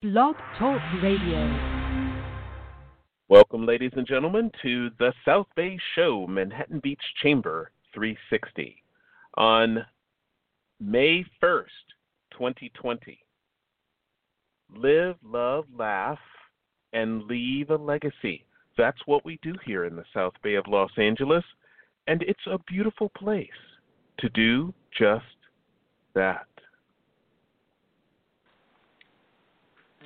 Blog Talk Radio. Welcome, ladies and gentlemen, to the South Bay Show, Manhattan Beach Chamber 360, on May 1st, 2020. Live, love, laugh, and leave a legacy. That's what we do here in the South Bay of Los Angeles, and it's a beautiful place to do just that.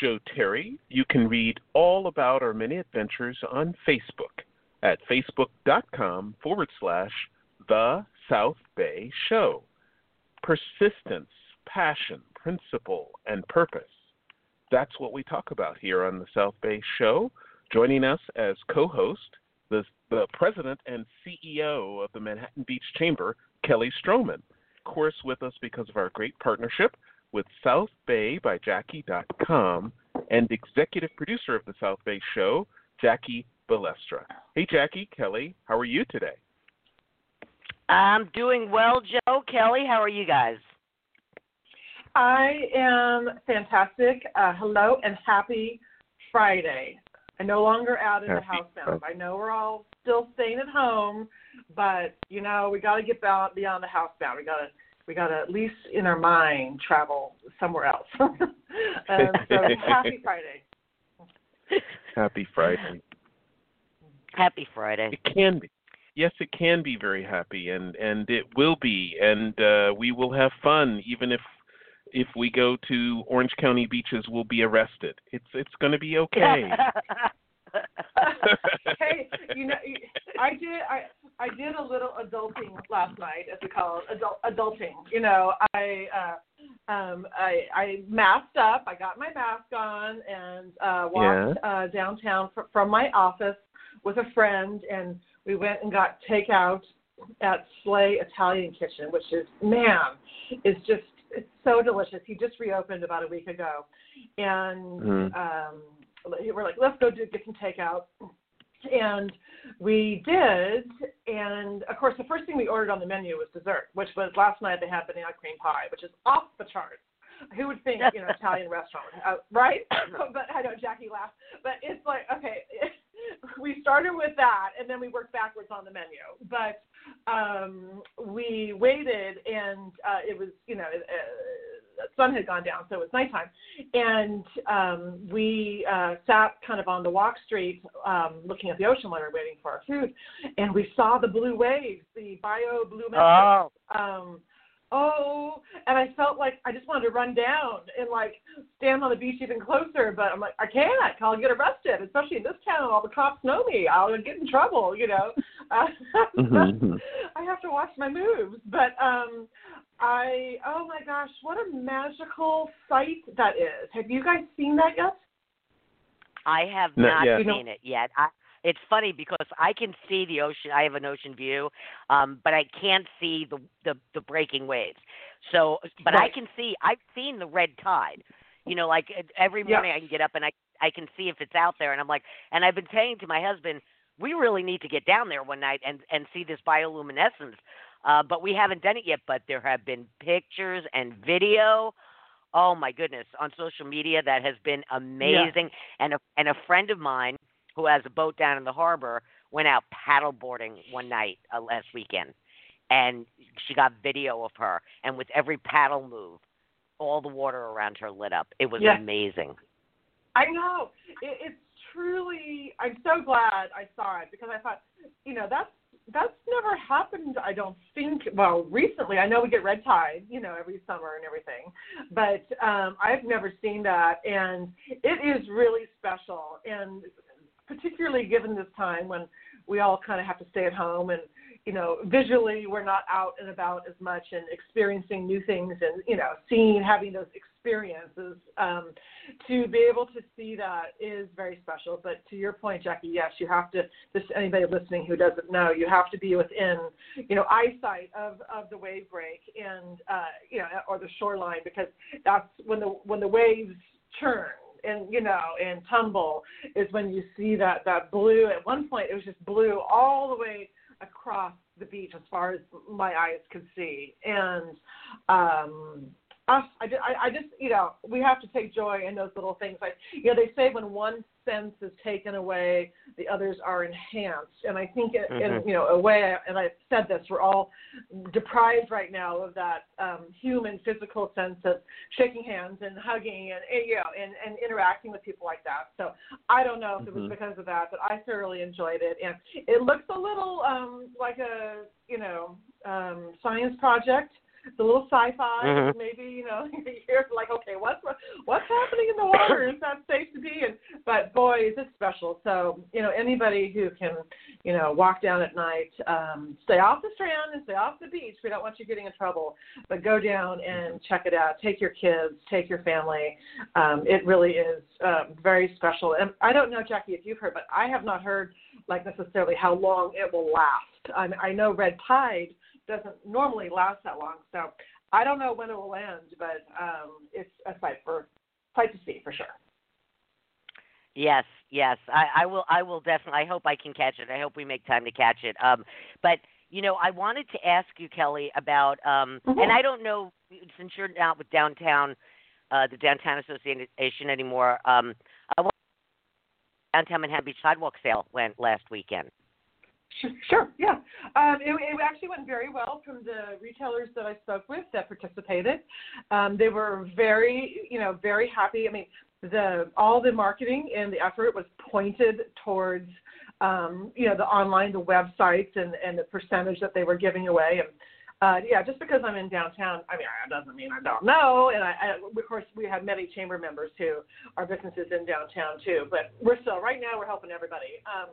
Joe Terry. You can read all about our many adventures on Facebook at facebook.com forward slash The South Bay Show. Persistence, passion, principle, and purpose. That's what we talk about here on the South Bay Show. Joining us as co host, the, the president and CEO of the Manhattan Beach Chamber, Kelly Stroman. Of course, with us because of our great partnership with South Bay by Jackie.com and executive producer of the South Bay Show, Jackie Balestra. Hey, Jackie, Kelly, how are you today? I'm doing well, Joe. Kelly, how are you guys? I am fantastic. Uh, hello and happy Friday. I'm no longer out in Happy the housebound. I know we're all still staying at home, but you know we got to get beyond, beyond the housebound. We got to we got to at least in our mind travel somewhere else. um, so happy Friday. Happy Friday. Happy Friday. It can be. Yes, it can be very happy, and and it will be, and uh, we will have fun, even if if we go to Orange County beaches, we'll be arrested. It's it's going to be okay. hey, you know, I did I I did a little adulting last night, as we call it, adult, adulting. You know, I uh, um I I masked up. I got my mask on and uh, walked uh, downtown fr- from my office with a friend, and we went and got takeout at Slay Italian Kitchen, which is man, is just it's so delicious. He just reopened about a week ago, and Mhm. um, we're like, let's go do get some takeout. And we did, and of course, the first thing we ordered on the menu was dessert, which was last night they had banana cream pie, which is off the charts. Who would think, you know, Italian restaurant, would have- right? but I know Jackie laughed, but it's like, okay, we started with that, and then we worked backwards on the menu. But um, we waited, and uh, it was, you know, uh, sun had gone down, so it was nighttime, and um, we uh, sat kind of on the walk street, um, looking at the ocean while we were waiting for our food, and we saw the blue waves, the bio blue Oh, um oh and i felt like i just wanted to run down and like stand on the beach even closer but i'm like i can't. I'll get arrested especially in this town. All the cops know me. I'll get in trouble you know? Uh, Mhm. i have to watch my moves. But um i oh my gosh what a magical sight that is have you guys seen that yet I have Not not yet. You know- seen it yet. I, it's funny because I can see the ocean. I have an ocean view, um, but I can't see the the, the breaking waves. So, but I can see. I've seen the red tide. You know, like every Yeah. morning I can get up and I I can see if it's out there, and I'm like, and I've been saying to my husband, we really need to get down there one night and and see this bioluminescence. Uh, but we haven't done it yet. But there have been pictures and video. Oh my goodness, on social media that has been amazing. And a and a friend of mine who has a boat down in the harbor went out paddleboarding one night uh, last weekend, and she got video of her. And with every paddle move, all the water around her lit up. It was Yeah. amazing. I know. It, it's truly. I'm so glad I saw it because I thought, you know, that's that's never happened. I don't think. Well, recently, I know we get red tide, you know, every summer and everything, but um, I've never seen that, and it is really special, and particularly given this time when we all kind of have to stay at home and you know, visually we're not out and about as much and experiencing new things and, you know, seeing, having those experiences. Um, to be able to see that is very special. But to your point, Jackie, yes, you have to, this, anybody listening who doesn't know, you have to be within, you know, eyesight of, of the wave break and, uh, you know, or the shoreline because that's when the, when the waves churn and you know and tumble is when you see that that blue at one point it was just blue all the way across the beach as far as my eyes could see. And um, I, I, I just, you know, we have to take joy in those little things. Like, you know, they say when one sense is taken away, the others are enhanced. And I think, it, mm-hmm. in, you know, a way, and I've said this, we're all deprived right now of that um, human, physical sense of shaking hands and hugging and, and you know, and, and interacting with people like that. So I don't know if it was mm-hmm. because of that, but I thoroughly enjoyed it. And it looks a little um, like a, you know, um, science project it's a little sci-fi. Mm-hmm. Maybe you know you're like, okay, what's what's happening in the water? Is that safe to be? And but boy, is it special. So you know anybody who can you know walk down at night, um, stay off the strand and stay off the beach. We don't want you getting in trouble, but go down and check it out. Take your kids, take your family. Um, it really is uh, very special. And I don't know, Jackie, if you've heard, but I have not heard like necessarily how long it will last. I, I know Red Tide doesn't normally last that long. So I don't know when it will end, but um, it's a sight for sight to see for sure. Yes, yes, I, I will. I will definitely. I hope I can catch it. I hope we make time to catch it. Um, but you know, I wanted to ask you, Kelly, about, um, mm-hmm. and I don't know since you're not with downtown, uh, the downtown association anymore. Um, I want downtown Manhattan Beach sidewalk sale went last weekend. Sure, yeah. Um, it, it, actually went very well from the retailers that I spoke with that participated. Um, they were very, you know, very happy. I mean, the all the marketing and the effort was pointed towards, um, you know, the online, the websites, and and the percentage that they were giving away. And uh, yeah, just because I'm in downtown, I mean, that doesn't mean I don't know. And I, I, of course, we have many chamber members who are businesses in downtown too. But we're still right now we're helping everybody. Um,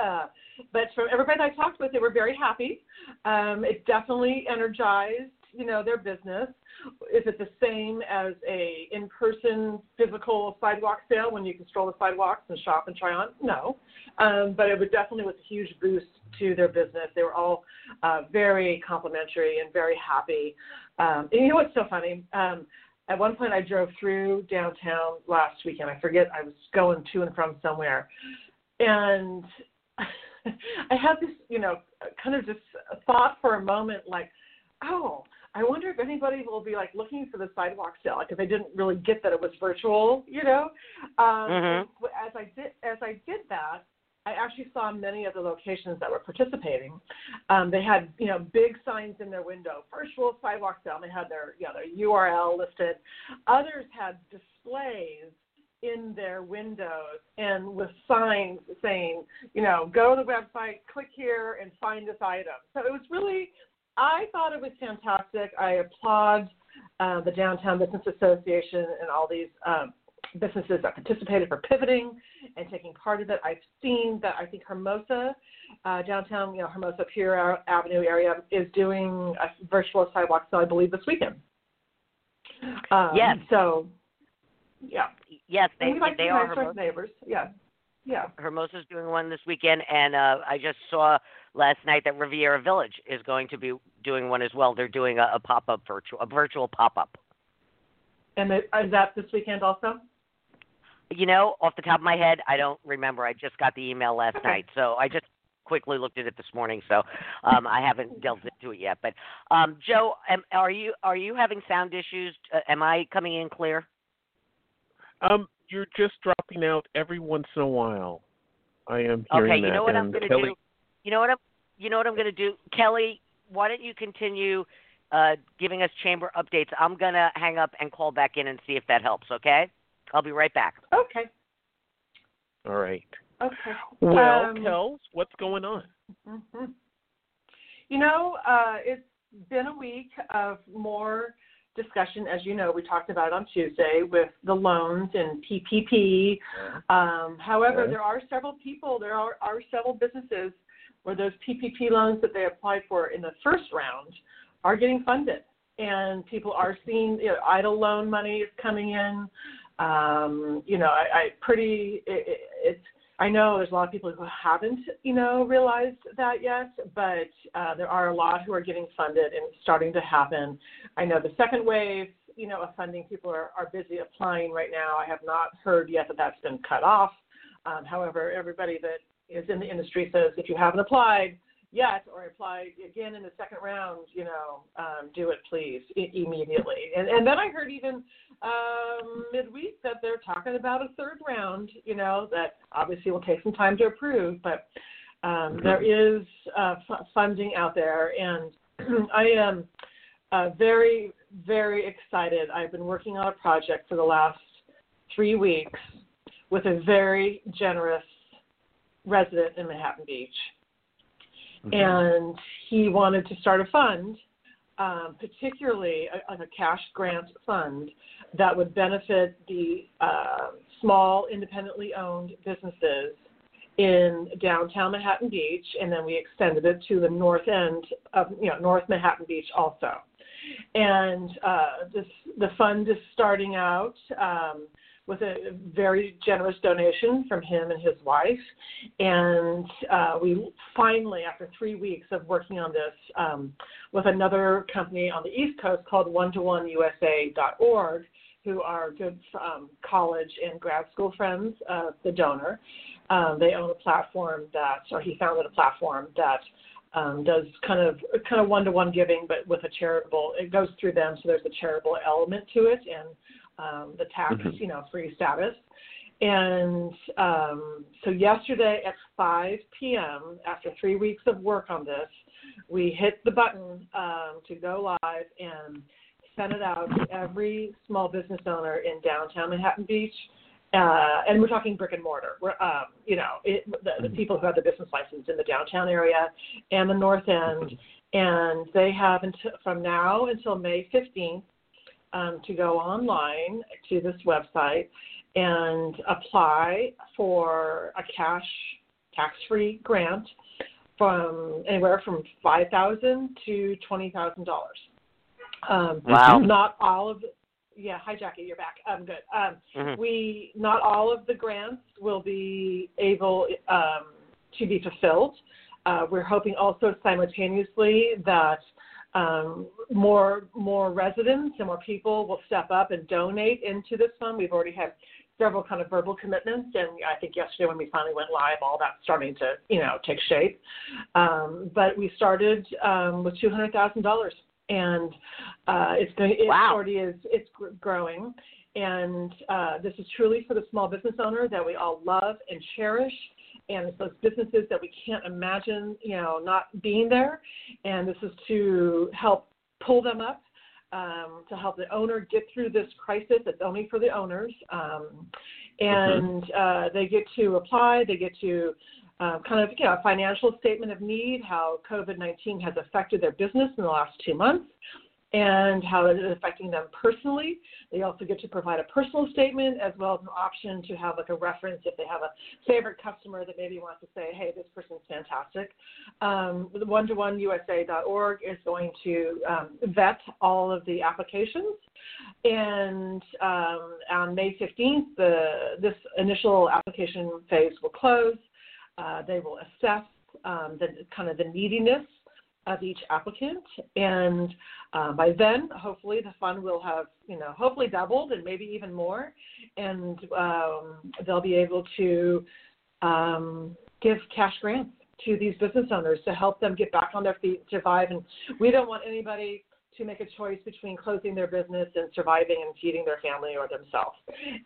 uh, but from everybody I talked with, they were very happy. Um, it definitely energized, you know, their business. Is it the same as a in-person physical sidewalk sale when you can stroll the sidewalks and shop and try on? No, um, but it was definitely was a huge boost to their business. They were all uh, very complimentary and very happy. Um, and you know what's so funny? Um, at one point, I drove through downtown last weekend. I forget I was going to and from somewhere, and I had this, you know, kind of just thought for a moment, like, oh, I wonder if anybody will be like looking for the sidewalk sale, like if they didn't really get that it was virtual, you know. Um, mm-hmm. As I did, as I did that, I actually saw many of the locations that were participating. Um, they had, you know, big signs in their window, virtual sidewalk sale. And they had their, you know, their URL listed. Others had displays in their windows and with signs saying, you know, go to the website, click here, and find this item. So it was really, I thought it was fantastic. I applaud uh, the Downtown Business Association and all these um, businesses that participated for pivoting and taking part of it. I've seen that I think Hermosa, uh, downtown, you know, Hermosa Pier Avenue area is doing a virtual sidewalk sale, I believe, this weekend. Um, yes. So yeah. Yes, they like they are Hermosa. neighbors. Yeah. Yeah. Hermosa's doing one this weekend, and uh, I just saw last night that Riviera Village is going to be doing one as well. They're doing a, a pop up virtual, a virtual pop up. And is that this weekend also? You know, off the top of my head, I don't remember. I just got the email last okay. night, so I just quickly looked at it this morning. So um, I haven't delved into it yet. But um, Joe, am, are you are you having sound issues? Uh, am I coming in clear? Um, you're just dropping out every once in a while. I am hearing okay, you know what I'm going to Kelly... do? You know what I'm you know what I'm going to do, Kelly? Why don't you continue uh, giving us chamber updates? I'm going to hang up and call back in and see if that helps. Okay? I'll be right back. Okay. All right. Okay. Well, Um, Kels, what's going on? hmm You know, uh, it's been a week of more discussion. As you know, we talked about on Tuesday with the loans and PPP. Um, however, Okay. there are several people, there are, are several businesses where those PPP loans that they applied for in the first round are getting funded. And people are seeing you know, EIDL loan money is coming in. Um, you know, I, I pretty it, it, it's I know there's a lot of people who haven't, you know, realized that yet, but uh, there are a lot who are getting funded and it's starting to happen. I know the second wave, you know, of funding, people are, are busy applying right now. I have not heard yet that that's been cut off. Um, however, everybody that is in the industry says if you haven't applied yet or apply again in the second round, you know, um, do it please I- immediately. And, and then I heard even um, midweek that they're talking about a third round, you know, that obviously will take some time to approve, but um, Mhm. there is uh, f- funding out there. And I am uh, very, very excited. I've been working on a project for the last three weeks with a very generous resident in Manhattan Beach Mm-hmm. and he wanted to start a fund, um, particularly a, a cash grant fund that would benefit the uh, small, independently owned businesses in downtown Manhattan Beach, and then we extended it to the north end of you know North Manhattan Beach also. And uh, this the fund is starting out. Um, with a very generous donation from him and his wife. And uh, we finally, after three weeks of working on this um, with another company on the East Coast called one to one USA.org, who are good um, college and grad school friends of the donor. Um, they own a platform that, or he founded a platform that um, does kind of kind of one to one giving, but with a charitable. It goes through them, so there's a charitable element to it, and um, the tax, Mhm. you know, free status. And um, so yesterday at 5 p.m., after three weeks of work on this, we hit the button um, to go live and send it out to every small business owner in downtown Manhattan Beach. Uh, and we're talking brick and mortar. We're, um, you know, it, the, the people who have the business license in the downtown area and the north end, and they have until, from now until May 15th um, to go online to this website and apply for a cash tax-free grant from anywhere from five thousand to twenty thousand dollars. Um, Wow. Not all of yeah. Hi, Jackie. You're back. I'm good. Um, Mhm. we not all of the grants will be able um, to be fulfilled. Uh, we're hoping also simultaneously that um, more more residents and more people will step up and donate into this fund. We've already had several kind of verbal commitments, and I think yesterday when we finally went live, all that's starting to you know take shape. Um, but we started um, with two hundred thousand dollars, and uh, it's going. It Wow. already is. It's growing, and uh, this is truly for the small business owner that we all love and cherish. And it's those businesses that we can't imagine, you know, not being there. And this is to help pull them up, um, to help the owner get through this crisis. It's only for the owners. Um, and uh, they get to apply, they get to uh, kind of, you know, a financial statement of need, how COVID 19 has affected their business in the last two months and how it is affecting them personally. They also get to provide a personal statement as well as an option to have like a reference if they have a favorite customer that maybe wants to say, hey, this person's fantastic. Um, the one-to-one-usa.org is going to um, vet all of the applications. And um, on May 15th, the, this initial application phase will close. Uh, they will assess um, the kind of the neediness of each applicant, and uh, by then, hopefully, the fund will have you know hopefully doubled and maybe even more, and um, they'll be able to um, give cash grants to these business owners to help them get back on their feet, survive. And we don't want anybody to make a choice between closing their business and surviving and feeding their family or themselves.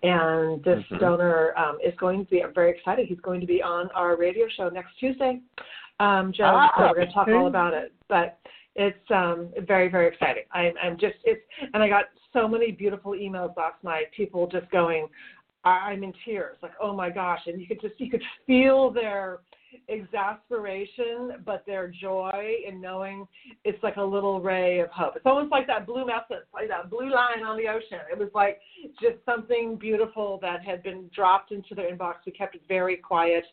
And this Mhm. donor um, is going to be, I'm very excited, he's going to be on our radio show next Tuesday. Um, Joe, Ah, so we're going to talk all about it. But it's um, very, very exciting. I'm, I'm just, it's, and I got so many beautiful emails last night, people just going, I'm in tears. Like, oh my gosh! And you could just you could feel their exasperation, but their joy in knowing it's like a little ray of hope. It's almost like that blue essence, like that blue line on the ocean. It was like just something beautiful that had been dropped into their inbox. We kept it very quiet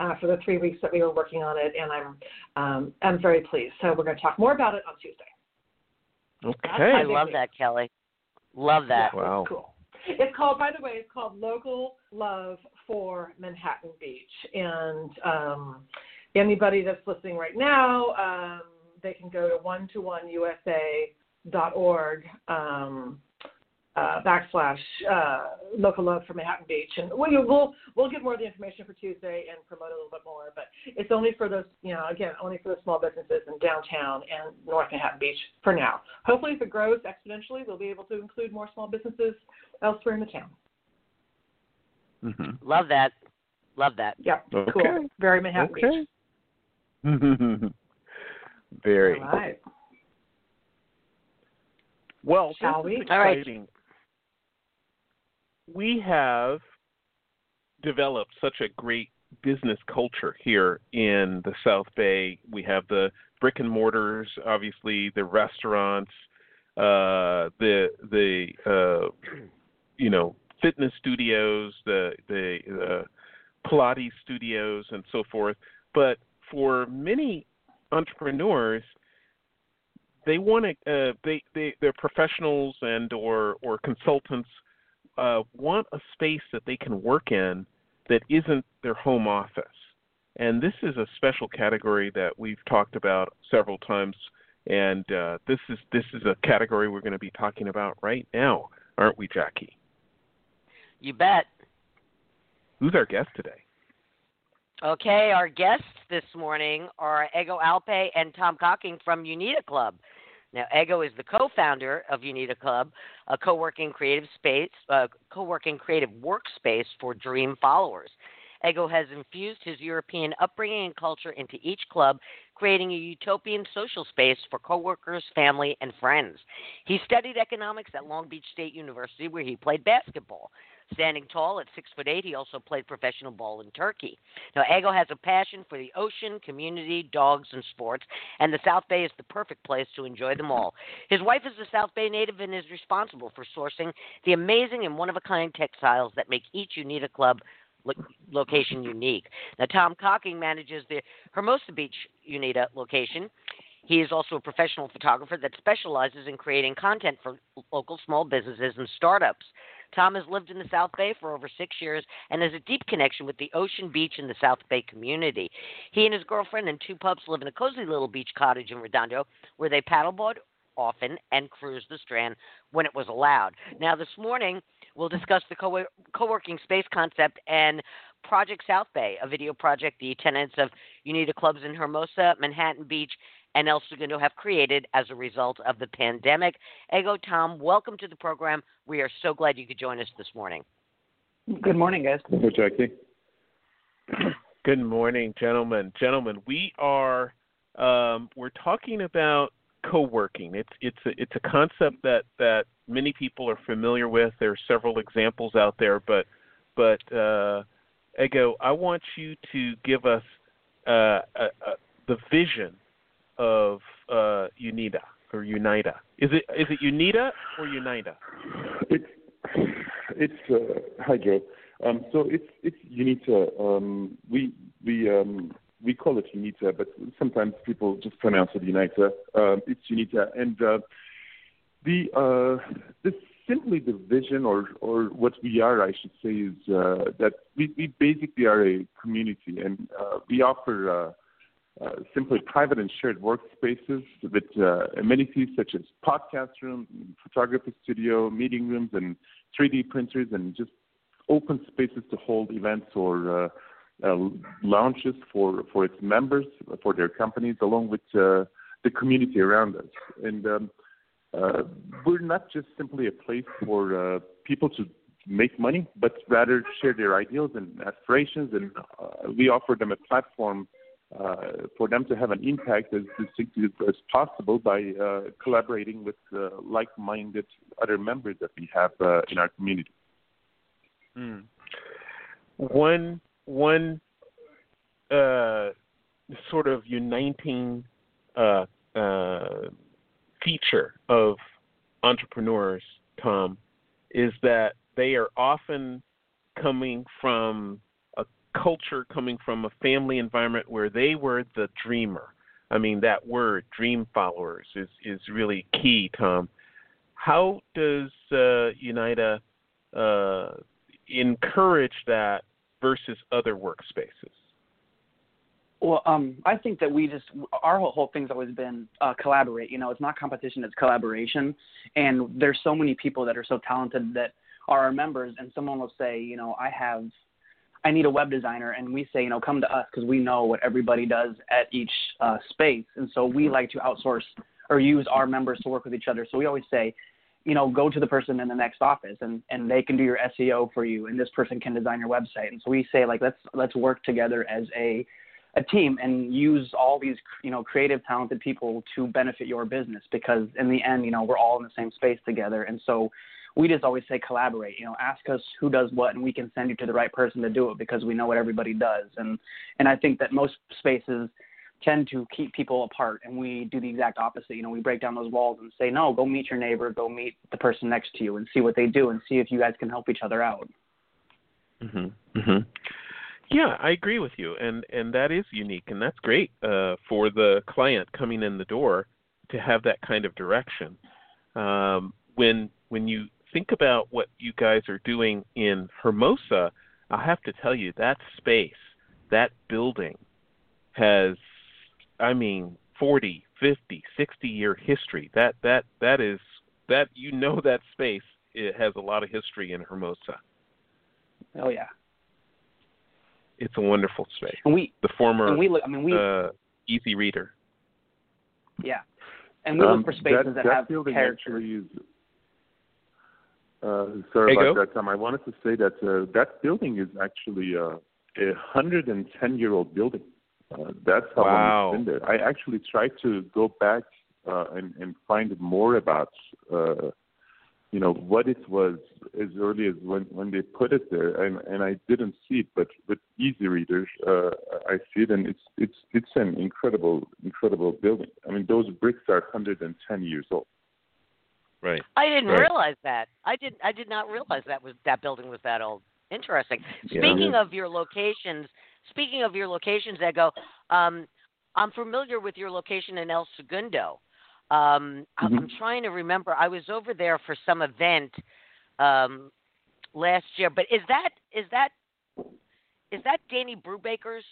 uh, for the three weeks that we were working on it, and I'm um, I'm very pleased. So we're going to talk more about it on Tuesday. Okay. I love that, Kelly. Love that. Yeah, Wow. Cool. It's called, by the way, it's called Local Love for Manhattan Beach. And um, anybody that's listening right now, um, they can go to one to one USA.org um, uh, backslash uh, local love for Manhattan Beach, and we'll, we'll we'll get more of the information for Tuesday and promote a little bit more. But it's only for those, you know, again, only for the small businesses in downtown and North Manhattan Beach for now. Hopefully, if it grows exponentially, we'll be able to include more small businesses elsewhere in the town. Hmm Love that. Love that. Yep, Okay. cool. Very Manhattan Beach. Very. All right. Well, Shall this we? is All right. exciting. We have developed such a great business culture here in the South Bay. We have the brick and mortars, obviously the restaurants, uh, the the uh, you know fitness studios, the the Pilates studios, and so forth. But for many entrepreneurs, they want to uh, they they they're professionals and or or consultants uh, want a space that they can work in that isn't their home office. And this is a special category that we've talked about several times. And uh, this is this is a category we're going to be talking about right now, aren't we, Jackie? You bet. Who's our guest today? Okay, our guests this morning are Ego Alpay and Tom Cocking from Unita Club. Now, Ego is the co-founder of Unita Club, a co-working creative space, uh, co-working creative workspace for dream followers. Ego has infused his European upbringing and culture into each club, creating a utopian social space for coworkers, family, and friends. He studied economics at Long Beach State University, where he played basketball. Standing tall at six foot eight, he also played professional ball in Turkey. Now, Ego has a passion for the ocean, community, dogs, and sports, and the South Bay is the perfect place to enjoy them all. His wife is a South Bay native and is responsible for sourcing the amazing and one of a kind textiles that make each Unita Club lo- location unique. Now, Tom Cocking manages the Hermosa Beach Unita location. He is also a professional photographer that specializes in creating content for local small businesses and startups. Tom has lived in the South Bay for over six years and has a deep connection with the ocean beach and the South Bay community. He and his girlfriend and two pups live in a cozy little beach cottage in Redondo where they paddleboard often and cruise the strand when it was allowed. Now, this morning, we'll discuss the co working space concept and Project South Bay, a video project the tenants of Unita Clubs in Hermosa, Manhattan Beach, and El Segundo have created as a result of the pandemic. Ego Tom, welcome to the program. We are so glad you could join us this morning. Good morning, guys. Hello, Jackie. Good morning, gentlemen. Gentlemen, we are um, we're talking about co-working. It's it's a, it's a concept that that many people are familiar with. There are several examples out there, but but uh, Ego, I want you to give us uh, a, a, the vision of uh, Unita or Unida. Is it is it Unita or Unida? It's it's uh, hi Joe. Um, so it's it's Unita. Um, we we um, we call it Unita, but sometimes people just pronounce it Unita. Um, it's Unita, and uh, the uh, this simply the vision, or or what we are, I should say, is uh, that we we basically are a community, and uh, we offer. Uh, simply private and shared workspaces with uh, amenities such as podcast rooms, photography studio, meeting rooms, and 3D printers, and just open spaces to hold events or uh, uh, launches for, for its members, for their companies, along with uh, the community around us. And um, we're not just simply a place for people to make money, but rather share their ideals and aspirations, and we offer them a platform for them to have an impact as distinctive as possible by uh, collaborating with uh, like-minded other members that we have uh, in our community. Mm. one one uh, sort of uniting uh, uh, feature of entrepreneurs, Tom, is that they are often coming from culture, coming from a family environment where they were the dreamer. I mean, that word, dream followers, is, is really key, Tom. How does uh, Unita uh, encourage that versus other workspaces? Well, um, I think that we just our whole, whole thing's always been uh, collaborate. You know, it's not competition; it's collaboration. And there's so many people that are so talented that are our members, and someone will say, you know, I have, I need a web designer, and we say, you know, come to us because we know what everybody does at each uh, space, and so we like to outsource or use our members to work with each other. So we always say, you know, go to the person in the next office and, and they can do your SEO for you and this person can design your website. And so we say like let's let's work together as a a team and use all these you know creative talented people to benefit your business because in the end you know we're all in the same space together and so we just always say collaborate you know ask us who does what and we can send you to the right person to do it because we know what everybody does. And and i think that most spaces tend to keep people apart and we do the exact opposite. You know we break down those walls and say no go meet your neighbor go meet the person next to you and see what they do and see if you guys can help each other out. Mhm mhm yeah, I agree with you, and and that is unique, and that's great uh, for the client coming in the door to have that kind of direction. Um, when when you think about what you guys are doing in Hermosa, I have to tell you that space, that building, has, I mean, 40, 50, 60 year history. That that that is that you know that space it has a lot of history in Hermosa. Oh yeah, it's a wonderful space. And we the former and we look. I mean, we uh, Easy Reader. Yeah, and we um, look for spaces that, that, that have building character. Actually is, uh, sorry about that, Tom. I wanted to say that uh, that building is actually uh, a 110 year old building. Uh, that's how Wow. long it's been there. I actually tried to go back uh, and, and find more about, uh, you know, what it was as early as when, when they put it there, and, and I didn't see it. But with Easy Readers, uh, I see it, and it's it's it's an incredible incredible building. I mean, those bricks are 110 years old. Right. I didn't Right. realize that. I did. I did not realize that was that building was that old. Interesting. Yeah. Speaking of your locations, speaking of your locations, Ego, um, I'm familiar with your location in El Segundo. Um, I- I'm trying to remember. I was over there for some event um, last year, but is that is that is that Dani Brubaker's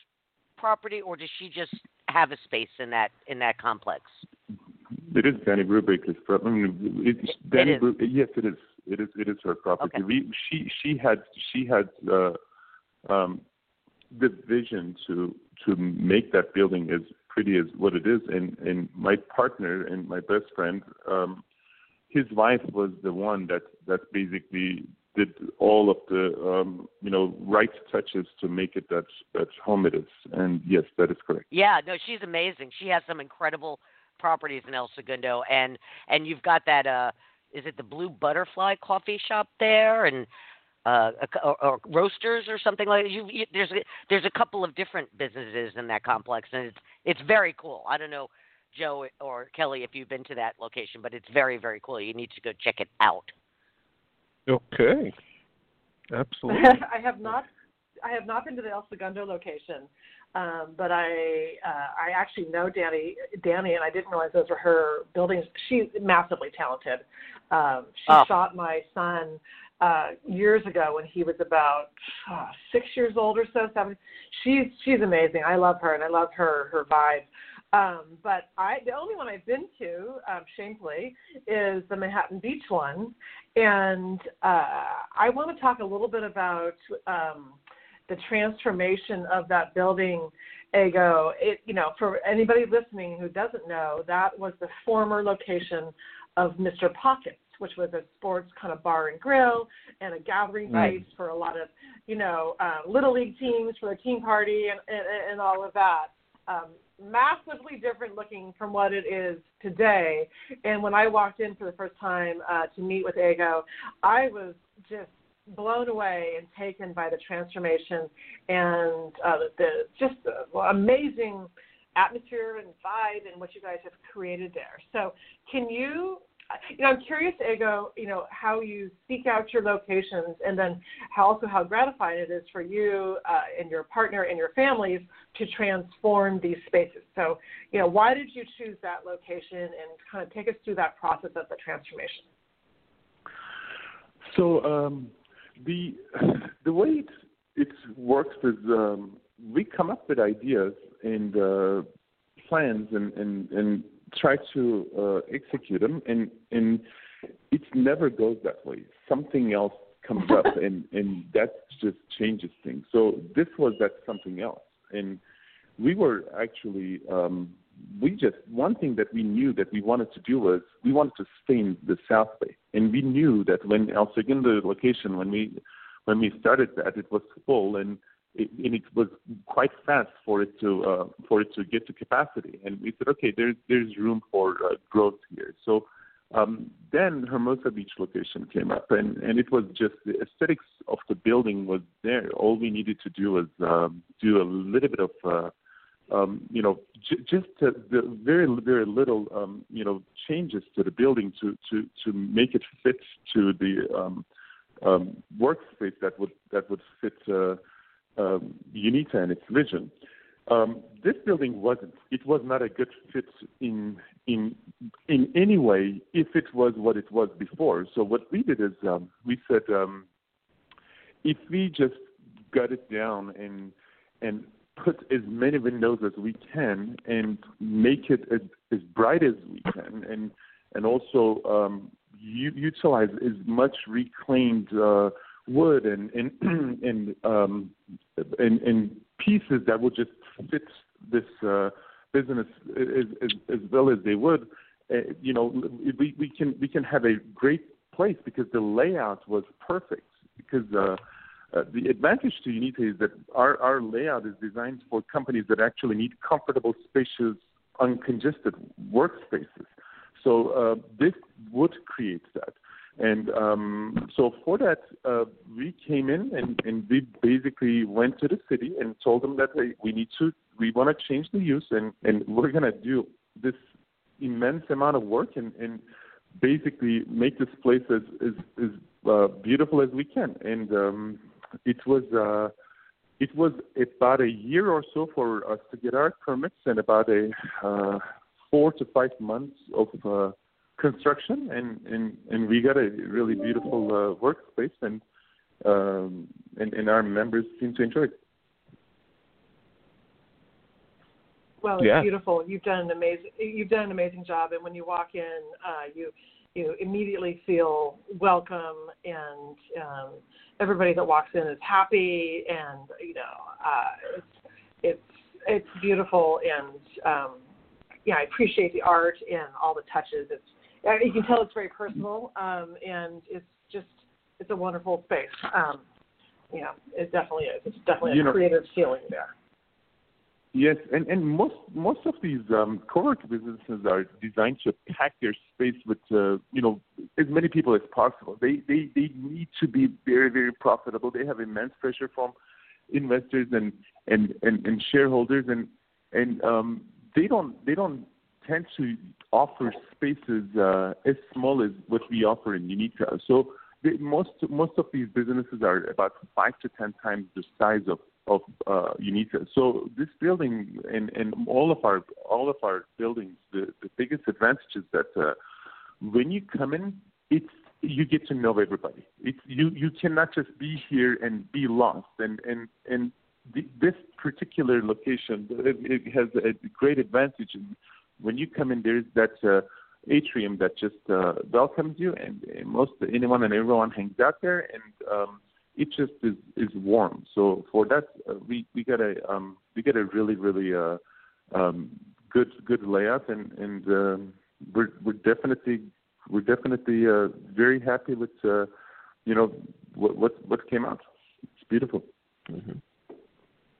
property, or does she just have a space in that in that complex? It is Dani Brubaker's property. I mean, it's Dani is. Bru- yes, it is. It is. It is her property. Okay. We, she she had she had uh, um, the vision to to make that building as pretty as what it is, and and my partner and my best friend, um, his wife was the one that that basically did all of the um, you know right touches to make it that that home it is. And yes, that is correct. Yeah, no, she's amazing. She has some incredible properties in El Segundo, and and you've got that. uh Is it the Blue Butterfly Coffee Shop there, and uh, or, or roasters or something like that? You, you, there's a, there's a couple of different businesses in that complex, and it's it's very cool. I don't know, Joe or Kelly, if you've been to that location, but it's very very cool. You need to go check it out. Okay. Absolutely. I have not I have not been to the El Segundo location, um, but I uh, I actually know Dani Dani, and I didn't realize those were her buildings. She's massively talented. Um, she Oh. shot my son uh, years ago when he was about uh, six years old or so, seven. She's she's amazing. I love her, and I love her her vibe. Um, but I the only one I've been to, um, shamefully, is the Manhattan Beach one, and uh, I want to talk a little bit about um, the transformation of that building. Ego, it you know, for anybody listening who doesn't know, that was the former location of Mr. Pockets, which was a sports kind of bar and grill and a gathering place for a lot of you know uh, little league teams for their team party and and, and all of that. Um, massively different looking from what it is today. And when I walked in for the first time uh, to meet with Ego, I was just blown away and taken by the transformation and uh, the just the amazing atmosphere and vibe and what you guys have created there. So, can you you know, I'm curious, Ego, you know, how you seek out your locations and then how also how gratifying it is for you uh, and your partner and your families to transform these spaces. So, you know, why did you choose that location and kind of take us through that process of the transformation? So, um, the the way it, it works is um, we come up with ideas and uh, plans and, and, and try to uh, execute them, and and it never goes that way. Something else comes up, and and that just changes things. So this was that something else, and we were actually um, we just one thing that we knew that we wanted to do was we wanted to stay in the South Bay, and we knew that when El Segundo location when we when we started that it was full and it, and it was quite fast for it to uh, for it to get to capacity. And we said, okay, there's there's room for uh, growth here. So um, then Hermosa Beach location came up, and and it was just the aesthetics of the building was there. All we needed to do was um, do a little bit of uh, um, you know, j- just to the very very little um, you know changes to the building to to to make it fit to the um, um, workspace that would that would fit uh, um, UNITA and its vision. Um, this building wasn't. It was not a good fit in in in any way if it was what it was before. So what we did is um, we said um, if we just gut it down and and put as many windows as we can and make it as, as bright as we can and and also um, u- utilize as much reclaimed uh, wood and and and um, and, and pieces that will just fit this uh, business as, as, as well as they would. Uh, you know, we, we can we can have a great place because the layout was perfect. Because uh, uh, the advantage to UNITA is that our, our layout is designed for companies that actually need comfortable, spacious, uncongested workspaces. So uh, this would create that. And um, so for that, uh, we came in and, and we basically went to the city and told them that hey, we need to, we want to change the use and, and we're going to do this immense amount of work and, and basically make this place as, as, as uh, beautiful as we can. And um, it was, uh, it was about a year or so for us to get our permits and about a uh, four to five months of uh, construction, and and and we got a really beautiful uh, workspace, and um, and and our members seem to enjoy it. Well, it's yeah. beautiful. You've done an amazing you've done an amazing job, and when you walk in, uh, you you immediately feel welcome, and um, everybody that walks in is happy, and you know uh, it's it's it's beautiful, and um, yeah, I appreciate the art and all the touches. It's you can tell it's very personal, um, and it's just it's a wonderful space. Um, you know, it definitely is. It's definitely you a know, creative feeling there. Yes, and and most most of these um, co-working businesses are designed to pack their space with uh, you know as many people as possible. They they they need to be very very profitable. They have immense pressure from investors and and and, and shareholders, and and um, they don't they don't tend to offer spaces uh, as small as what we offer in UNITA. So they, most most of these businesses are about five to ten times the size of of uh, UNITA. So this building and, and all of our all of our buildings, the, the biggest advantage is that uh, when you come in, it's you get to know everybody. It's you you cannot just be here and be lost. And and and the, this particular location it, it has a great advantage in when you come in, there's that uh, atrium that just uh, welcomes you, and, and most anyone and everyone hangs out there, and um, it just is is warm. So for that, uh, we we got a um, we get a really really uh, um, good good layout, and and um, we're we're definitely we're definitely uh, very happy with uh, you know what what what came out. It's beautiful. Mm-hmm.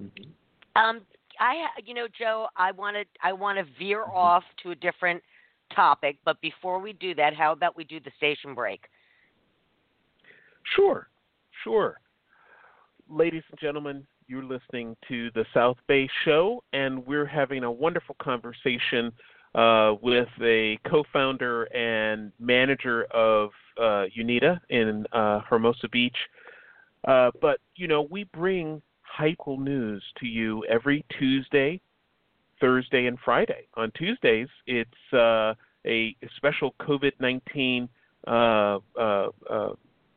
Mm-hmm. Um, I, you know, Joe, I want to, I want to veer mm-hmm. off to a different topic, but before we do that, how about we do the station break? Sure, Sure. Ladies and gentlemen, you're listening to the South Bay Show, and we're having a wonderful conversation uh, with a co-founder and manager of uh, UNITA in uh, Hermosa Beach. Uh, but you know, we bring high news to you every Tuesday, Thursday, and Friday. On Tuesdays, it's uh, a special COVID-19 uh,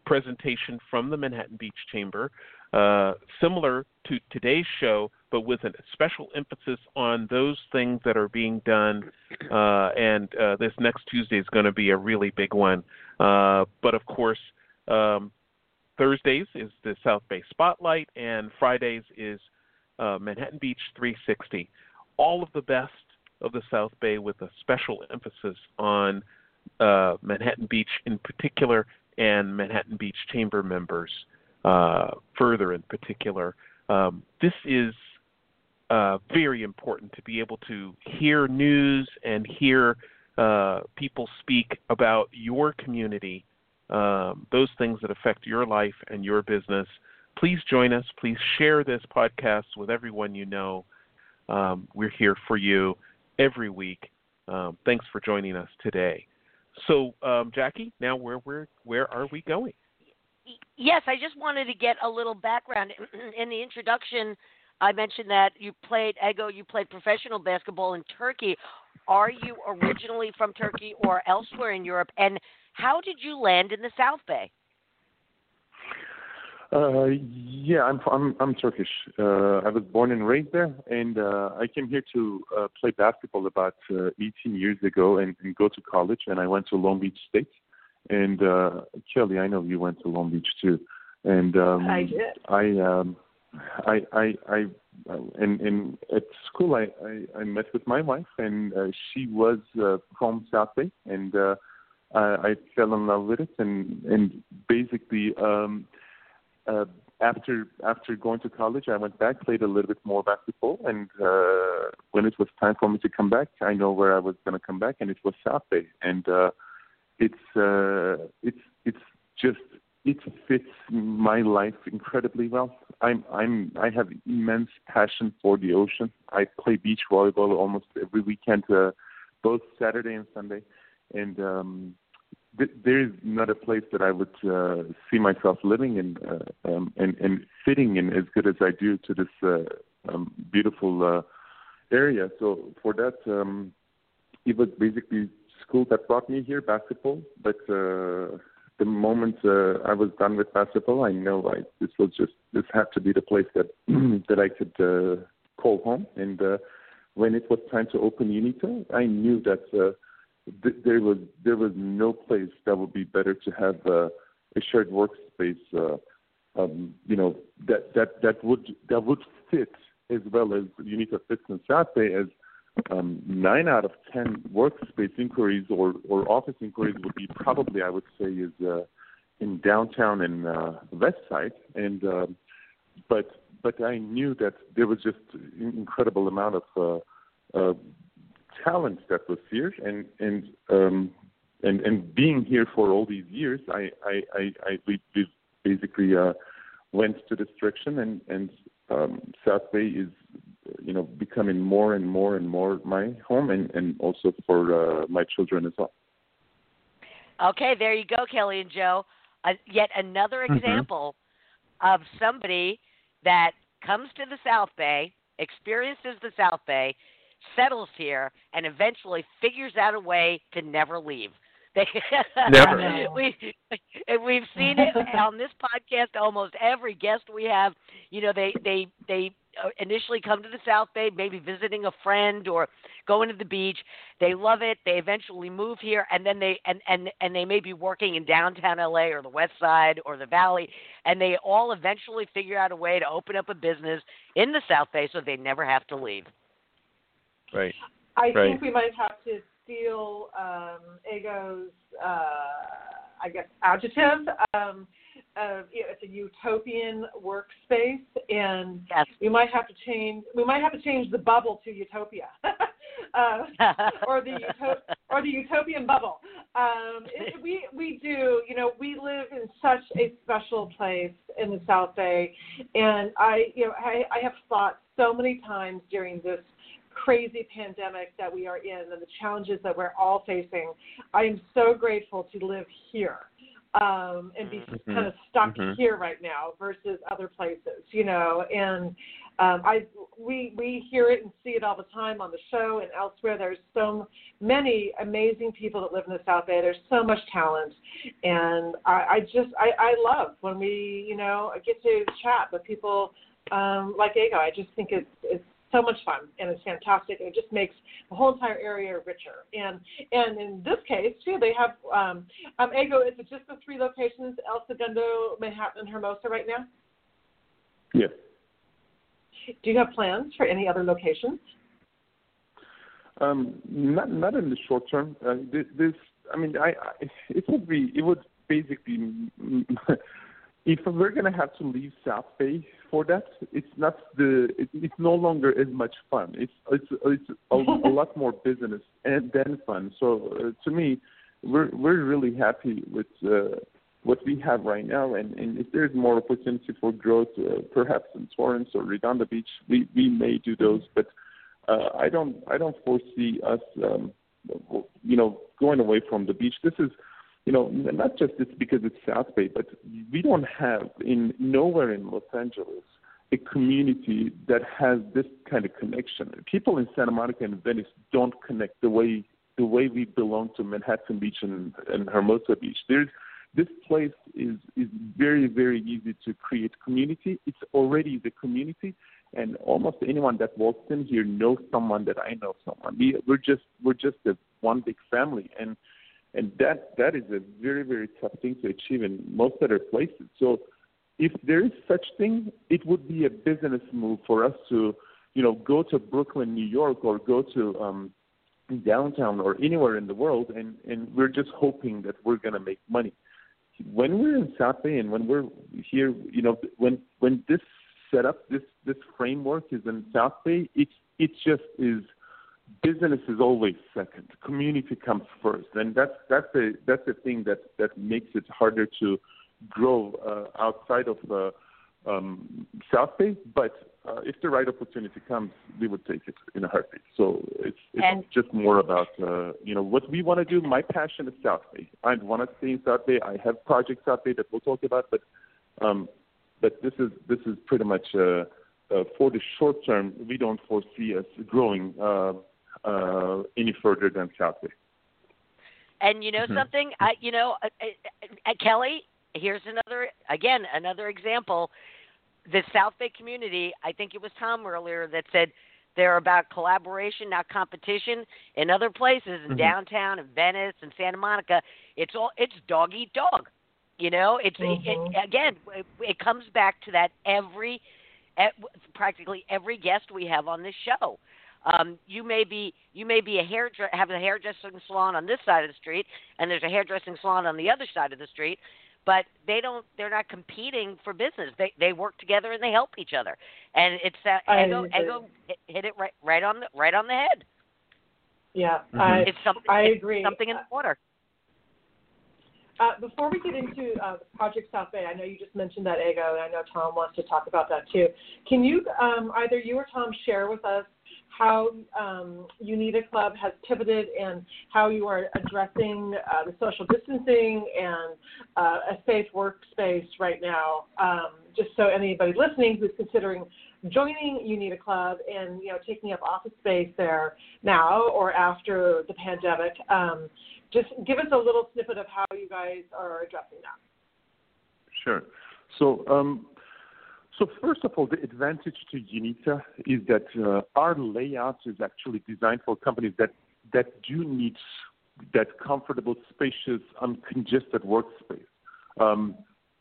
presentation from the Manhattan Beach Chamber. Uh, similar to today's show, but with a special emphasis on those things that are being done. Uh, and uh, this next Tuesday is going to be a really big one. Uh, but of course, um, Thursdays is the South Bay Spotlight, and Fridays is uh, Manhattan Beach 360. All of the best of the South Bay with a special emphasis on Manhattan Beach in particular and Manhattan Beach Chamber members uh, further in particular. Um, this is uh, very important to be able to hear news and hear uh, people speak about your community, um, those things that affect your life and your business. Please join us. Please share this podcast with everyone you know. Um, we're here for you every week. Um, thanks for joining us today. So, um, Jackie, now where where where are we going? yes, I just wanted to get a little background. In the introduction, I mentioned that you played Ego, you played professional basketball in Turkey. Are you originally from Turkey or elsewhere in Europe? And how did you land in the South Bay? Uh, yeah, I'm I'm I'm Turkish. Uh, I was born and raised there, and uh, I came here to uh, play basketball about uh, 18 years ago and, and go to college. And I went to Long Beach State, and uh, Kelly, I know you went to Long Beach too. And um, I did. I um, I I I and and at school I, I I met with my wife and uh, she was uh, from South Bay and uh, I, I fell in love with it and and basically um, uh, after after going to college I went back played a little bit more basketball and uh, when it was time for me to come back I know where I was going to come back and it was South Bay and uh, it's uh, it's it's just it fits my life incredibly well. I'm I'm I have immense passion for the ocean. I play beach volleyball almost every weekend, uh, both Saturday and Sunday, and um, th- there is not a place that I would uh, see myself living in uh, um, and and fitting in as good as I do to this uh, um, beautiful uh, area. So for that, um, it was basically school that brought me here, basketball. But uh, the moment uh, I was done with basketball, I know I this was just this had to be the place that that I could uh, call home. And uh, when it was time to open UNITA, I knew that uh, th- there was there was no place that would be better to have uh, a shared workspace. Uh, um, you know that that that would that would fit as well as UNITA fits South Bay as um, nine out of ten workspace inquiries or, or office inquiries would be probably, I would say, is uh, in downtown and uh, west side. And uh, but but I knew that there was just incredible amount of uh, uh, talent that was here, and and um, and and being here for all these years, I I I, I we, we basically uh, went to this direction, and and um, South Bay is you know becoming more and more and more my home and and also for uh, my children as well okay there you go kelly and joe uh, yet another Mm-hmm. example of somebody that comes to the south bay experiences the south bay settles here and eventually figures out a way to never leave they, Never. we we've seen it on this podcast. Almost every guest we have, you know, they they they uh, initially come to the South Bay, maybe visiting a friend or going to the beach. They love it. They eventually move here, and then they and and and they may be working in downtown LA or the West Side or the Valley, and they all eventually figure out a way to open up a business in the South Bay so they never have to leave. Right. I Right. think we might have to steal um, Ego's, uh, I guess, adjective. Um, uh, you know, it's a utopian workspace, and Yes. we might have to change. We might have to change the bubble to utopia. uh, or the or the utopian bubble. Um, it, we we do, you know, we live in such a special place in the South Bay, and I, you know, I, I have thought so many times during this crazy pandemic that we are in and the challenges that we're all facing. I am so grateful to live here um, and be mm-hmm. kind of stuck mm-hmm. here right now versus other places, you know. And um, I we we hear it and see it all the time on the show and elsewhere. There's so many amazing people that live in the South Bay. There's so much talent, and I, I just I, I love when we you know get to chat with people um, like Ego. I just think it's it's so much fun and it's fantastic. It just makes the whole entire area richer. And and in this case too, they have um, um Ego. Is it just the three locations, El Segundo, Manhattan, and Hermosa right now? Yes. Do you have plans for any other locations? Um, not not in the short term. Uh, this, this, I mean, I, I it would be it would basically if we're going to have to leave South Bay for that, it's not the it, it's no longer as much fun. It's it's it's a, a lot more business and than fun. So uh, to me, we're we're really happy with uh, what we have right now, and, and if there's more opportunity for growth, uh, perhaps in Torrance or Redondo Beach, we we may do those. But uh, I don't I don't foresee us um, you know going away from the beach. This is you know, not just it's because it's South Bay, but we don't have in nowhere in Los Angeles a community that has this kind of connection. People in Santa Monica and Venice don't connect the way the way we belong to Manhattan Beach and, and Hermosa Beach. There's this place is is very very easy to create community. It's already the community, and almost anyone that walks in here knows someone that I know someone. We, we're just we're just a one big family, and and that that is a very very tough thing to achieve in most other places. So if there is such thing, it would be a business move for us to, you know, go to Brooklyn, New York, or go to um, downtown or anywhere in the world, and and we're just hoping that we're to make money. When we're in South Bay and when we're here, you know, when when this setup, this this framework is in South Bay, it it just is business is always second. Community comes first, and that's that's the that's the thing that that makes it harder to grow uh, outside of the um, South Bay. But uh, if the right opportunity comes, we would take it in a heartbeat. So it's it's and, just more about uh, you know what we want to do. My passion is South Bay. I want to stay in South Bay. I have projects South Bay that we'll talk about, but um, but this is this is pretty much. Uh, uh, for the short term, we don't foresee us growing uh, uh, any further than South Bay. And you know mm-hmm. something, I you know, uh, uh, uh, Kelly. Here's another again another example. The South Bay community. I think it was Tom earlier that said they're about collaboration, not competition. In other places, in mm-hmm. downtown, in Venice, and Santa Monica, it's all it's dog eat dog. You know, it's mm-hmm. it, again, it, it comes back to that every, practically every guest we have on this show. Um, you may be you may be a hair have a hairdressing salon on this side of the street, and there's a hairdressing salon on the other side of the street, but they don't they're not competing for business. They they work together and they help each other, and it's uh, Ego Ego hit it right right on the right on the head. Yeah, mm-hmm. I it's something, I it's agree. Something in the water. Uh, before we get into uh, Project South Bay, I know you just mentioned that Ego, and I know Tom wants to talk about that too. Can you, um, either you or Tom, share with us how um, UNITA Club has pivoted and how you are addressing uh, the social distancing and uh, a safe workspace right now. Um, just so anybody listening who's considering joining UNITA Club and you know taking up office space there now or after the pandemic, um, just give us a little snippet of how you guys are addressing that. Sure. So um, so first of all, the advantage to UNITA is that uh, our layout is actually designed for companies that that do need that comfortable, spacious, uncongested workspace. Um,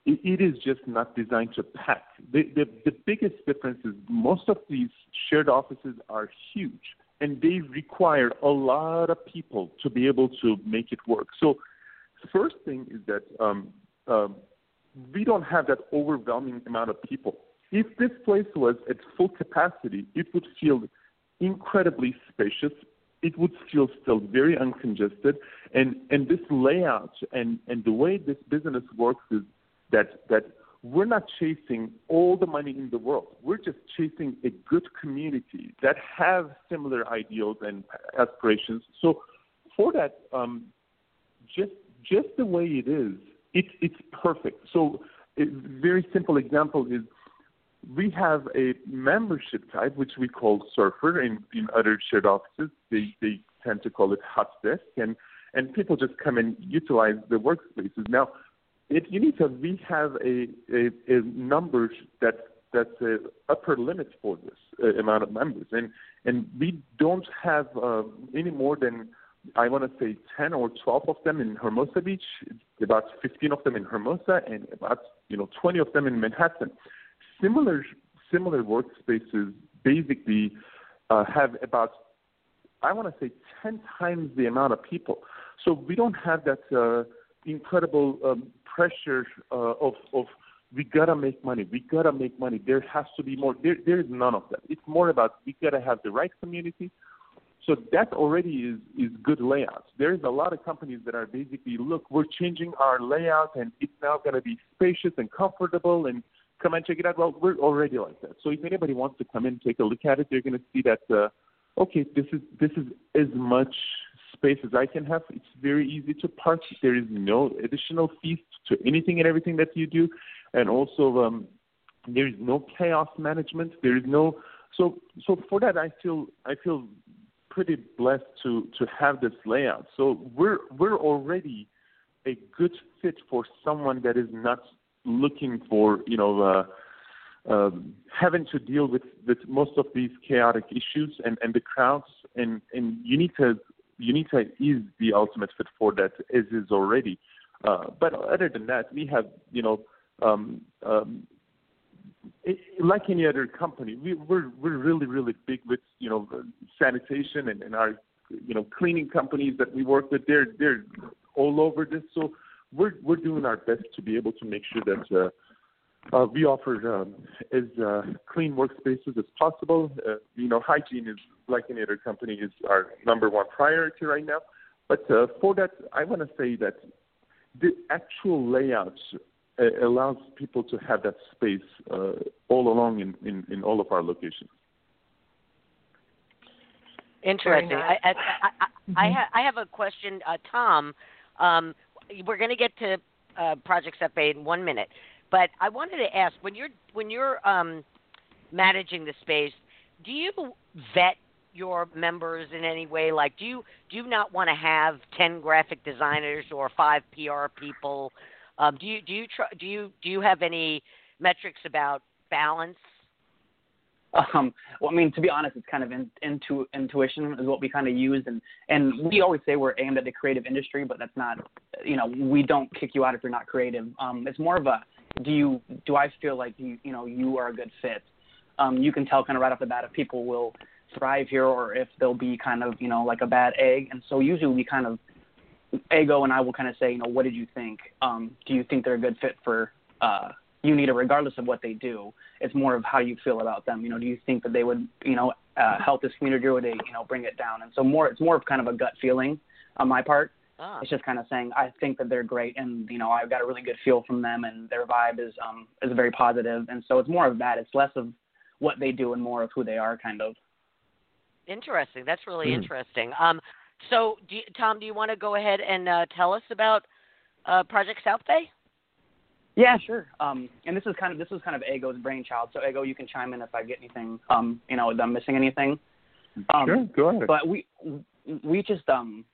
it, it is just not designed to pack. The, the, the biggest difference is most of these shared offices are huge, and they require a lot of people to be able to make it work. So, first thing is that um, um, we don't have that overwhelming amount of people. If this place was at full capacity, it would feel incredibly spacious, it would feel still very uncongested. And and this layout and and the way this business works is that that we're not chasing all the money in the world. We're just chasing a good community that have similar ideals and aspirations. So for that, um, just just the way it is, it's it's perfect. So a very simple example is we have a membership type which we call Surfer. In in other shared offices, they they tend to call it Hot Desk, and and people just come and utilize the workspaces. Now it, you need to we have a, a, a number that that's a upper limit for this uh, amount of members, and and we don't have uh, any more than I want to say 10 or 12 of them in Hermosa Beach, about 15 of them in Hermosa, and about you know 20 of them in Manhattan. Similar similar workspaces basically uh, have about I want to say 10 times the amount of people. So we don't have that uh, incredible um, pressure uh, of of we gotta make money, we gotta make money. There has to be more. There there is none of that. It's more about we gotta have the right community. So that already is is good layouts. There's a lot of companies that are basically look, we're changing our layout and it's now gonna be spacious and comfortable and come and check it out. Well, we're already like that. So if anybody wants to come in and take a look at it, they're gonna see that. Uh, okay, this is this is as much space as I can have. It's very easy to park. There is no additional fees to anything and everything that you do, and also um, there is no chaos management. There is no so so for that I feel I feel pretty blessed to to have this layout. So we're we're already a good fit for someone that is not looking for you know. Uh, um, having to deal with, with most of these chaotic issues and, and the crowds and, and need UNITA is the ultimate fit for that, as is already. Uh, but other than that, we have, you know, um, um, like any other company, we, we're we're really really big with you know sanitation and, and our you know cleaning companies that we work with. They're they're all over this, so we're we're doing our best to be able to make sure that. Uh, uh, we offer um, as uh, clean workspaces as possible. Uh, you know, hygiene is like any other company is our number one priority right now. But uh, for that, I want to say that the actual layouts allows people to have that space uh, all along in, in, in all of our locations. Interesting. I, I, I, I, I, ha- I have a question, uh, Tom. Um, we're going to get to uh, Project FA in one minute, but I wanted to ask when you're when you're um, managing the space, do you vet your members in any way? Like, do you do you not want to have ten graphic designers or five PR people? Um, do you do you try, do you do you have any metrics about balance? Um, well, I mean, to be honest, it's kind of in, intu, intuition is what we kind of use, and and we always say we're aimed at the creative industry, but that's not, you know, we don't kick you out if you're not creative. Um, it's more of a, do you do I feel like you you know you are a good fit? Um, you can tell kind of right off the bat if people will thrive here or if they'll be kind of you know like a bad egg. And so usually we kind of Ego and I will kind of say, you know, what did you think? Um, do you think they're a good fit for uh, UNITA, regardless of what they do? It's more of how you feel about them. You know, do you think that they would, you know, uh, help this community or would they, you know, bring it down? And so more, it's more of kind of a gut feeling on my part. Ah. It's just kind of saying I think that they're great, and you know I've got a really good feel from them, and their vibe is um is very positive, and so it's more of that. It's less of what they do and more of who they are, kind of. Interesting. That's really mm. interesting. Um, so, do you, Tom, do you want to go ahead and uh, tell us about uh, Project South Bay? Yeah, sure. Um, and this is kind of this was kind of Ego's brainchild. So Ego, you can chime in if I get anything, um, you know, if I'm missing anything. Um, sure, go ahead. But we we just um,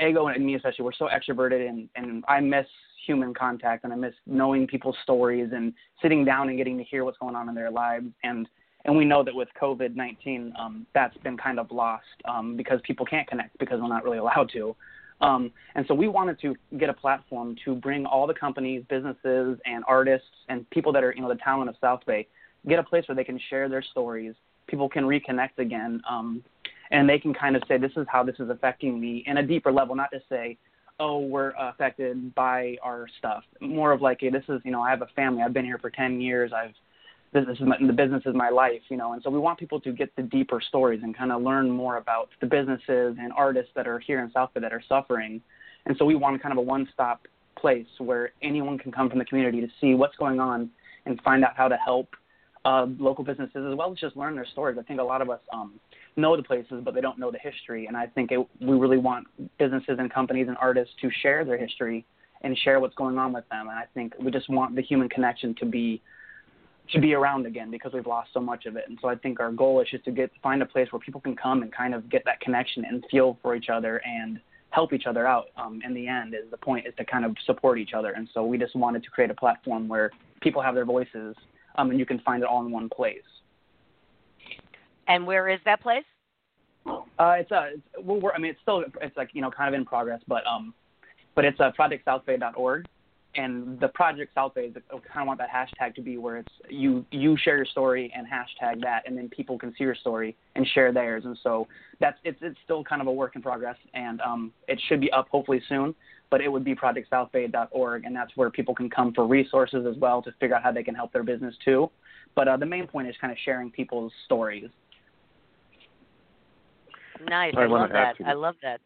Ego and me especially, we're so extroverted, and and I miss human contact, and I miss knowing people's stories and sitting down and getting to hear what's going on in their lives. And and we know that with COVID 19, um, that's been kind of lost um, because people can't connect because we're not really allowed to. Um, and so we wanted to get a platform to bring all the companies, businesses, and artists and people that are, you know, the talent of South Bay, get a place where they can share their stories. People can reconnect again, um, and they can kind of say, "This is how this is affecting me," in a deeper level, not just say, "Oh, we're affected by our stuff." More of like, "Hey, this is, you know, I have a family. I've been here for 10 years. I've business is my, the business is my life, you know. And so we want people to get the deeper stories and kind of learn more about the businesses and artists that are here in South Bay that are suffering. And so we want kind of a one-stop place where anyone can come from the community to see what's going on and find out how to help uh, local businesses as well as just learn their stories. I think a lot of us um, know the places, but they don't know the history. And I think it, we really want businesses and companies and artists to share their history and share what's going on with them. And I think we just want the human connection to be to be around again because we've lost so much of it. And so I think our goal is just to get find a place where people can come and kind of get that connection and feel for each other and help each other out. Um, in the end, is the point is to kind of support each other. And so we just wanted to create a platform where people have their voices um, and you can find it all in one place. And where is that place? Uh, it's a, uh, it's, well, we're, I mean, it's still, it's like, you know, kind of in progress, but, um, but it's uh, projectsouthbay.org and the project South Bay, I kind of want that hashtag to be where it's you you share your story and hashtag that, and then people can see your story and share theirs. And so that's it's it's still kind of a work in progress, and um, it should be up hopefully soon. But it would be projectsouthbay.org, and that's where people can come for resources as well to figure out how they can help their business too. But uh, the main point is kind of sharing people's stories. Nice, I, I love that. I love that.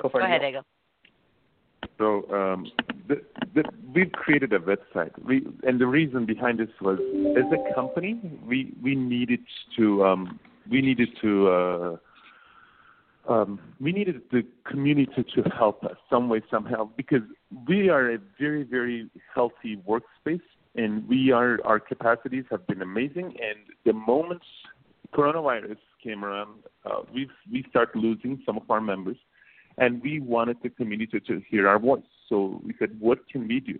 Go for it. Go ahead, Ego. So um, the, the, we've created a website, we, and the reason behind this was, as a company, we we needed to um, we needed to uh, um, we needed the community to help us some way somehow because we are a very very healthy workspace, and we are our capacities have been amazing, and the moment coronavirus came around, uh, we we start losing some of our members and we wanted the community to hear our voice. So we said, what can we do?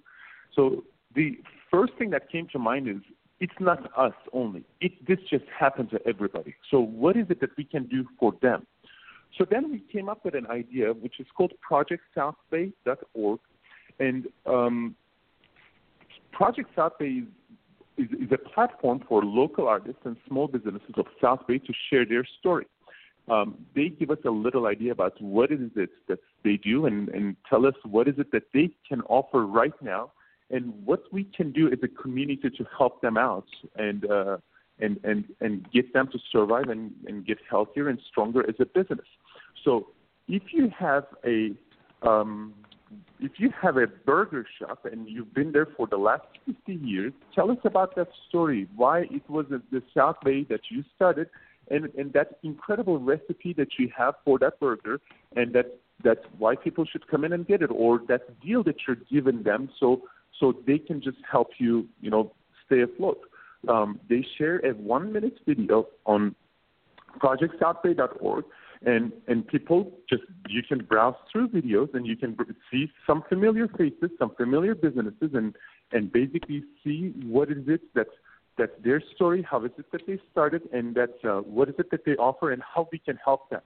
So the first thing that came to mind is it's not us only. It, this just happened to everybody. So what is it that we can do for them? So then we came up with an idea which is called ProjectSouthBay.org, and um, Project South Bay is, is, is a platform for local artists and small businesses of South Bay to share their story um, they give us a little idea about what is it that they do and, and tell us what is it that they can offer right now and what we can do as a community to help them out and uh, and, and, and get them to survive and, and get healthier and stronger as a business. So if you have a um, if you have a burger shop and you've been there for the last 50 years, tell us about that story. Why it was the South Bay that you started, and and that incredible recipe that you have for that burger, and that that's why people should come in and get it, or that deal that you're giving them, so so they can just help you, you know, stay afloat. Um, they share a one-minute video on projectsouthbay.org, and and people just you can browse through videos and you can see some familiar faces, some familiar businesses, and and basically see what is it that's that's their story, how is it that they started, and that's uh, what is it that they offer, and how we can help them.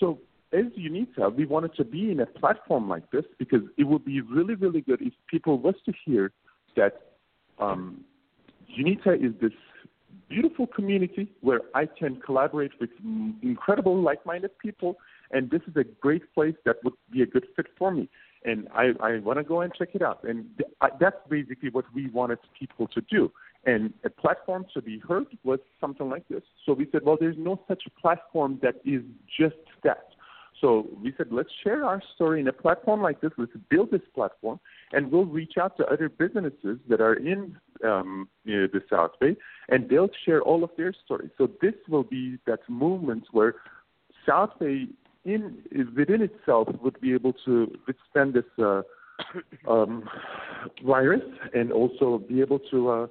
So as UNITA, we wanted to be in a platform like this because it would be really, really good if people was to hear that um, UNITA is this beautiful community where I can collaborate with incredible like-minded people, and this is a great place that would be a good fit for me. And I, I want to go and check it out. And th- I, that's basically what we wanted people to do. And a platform to be heard was something like this. So we said, well, there's no such platform that is just that. So we said, let's share our story in a platform like this. Let's build this platform, and we'll reach out to other businesses that are in um, the South Bay, and they'll share all of their stories. So this will be that movement where South Bay, in within itself, would be able to withstand this uh, um, virus, and also be able to. Uh,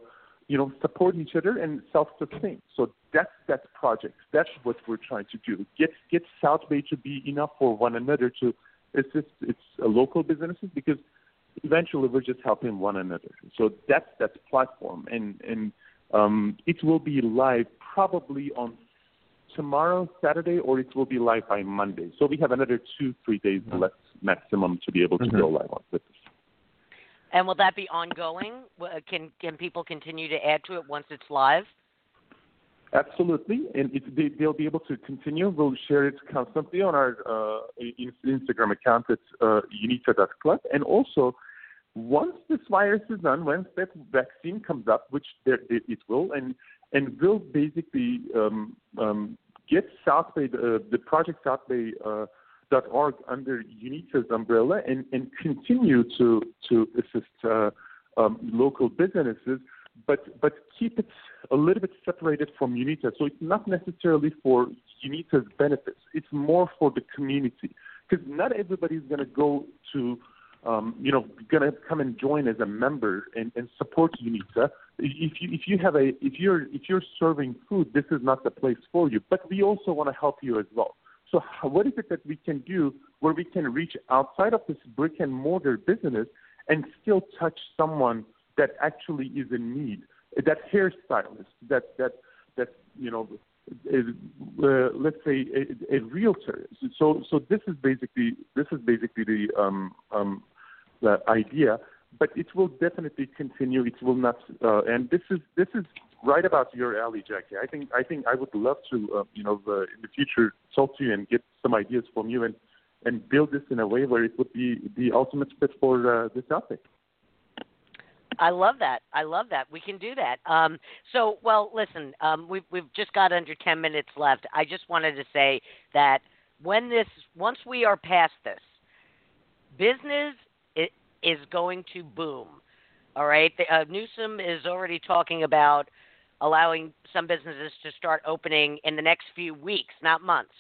you know, support each other and self-sustain. So that's that project. That's what we're trying to do. Get get South Bay to be enough for one another to assist its uh, local businesses because eventually we're just helping one another. So that's that platform, and and um, it will be live probably on tomorrow, Saturday, or it will be live by Monday. So we have another two, three days mm-hmm. left maximum to be able to mm-hmm. go live on with this. And will that be ongoing? Can can people continue to add to it once it's live? Absolutely, and it, they, will be able to continue. We'll share it constantly on our uh, Instagram account at uh, unita.club, and also once this virus is done, once that vaccine comes up, which there, it, it will, and and will basically um, um, get South Bay, uh, the project South Bay. Uh, .org under UNITA's umbrella and, and continue to to assist uh, um, local businesses, but but keep it a little bit separated from UNITA. So it's not necessarily for UNITA's benefits. It's more for the community because not everybody is going to go to um, you know, going to come and join as a member and, and support UNITA. If you if you have a if you're if you're serving food, this is not the place for you. But we also want to help you as well. So what is it that we can do where we can reach outside of this brick and mortar business and still touch someone that actually is in need? That hairstylist, that that that you know is, uh, let's say a, a realtor. So so this is basically this is basically the um, um, the idea, but it will definitely continue. It will not, uh, and this is this is right about your alley, Jackie. I think I think I would love to uh, you know uh, in the future talk to you and get some ideas from you and and build this in a way where it would be the ultimate fit for uh, this outfit. I love that. I love that. We can do that. Um, so, well, listen, um, we've we've just got under ten minutes left. I just wanted to say that when this, once we are past this, business is going to boom. All right, uh, Newsom is already talking about allowing some businesses to start opening in the next few weeks, not months.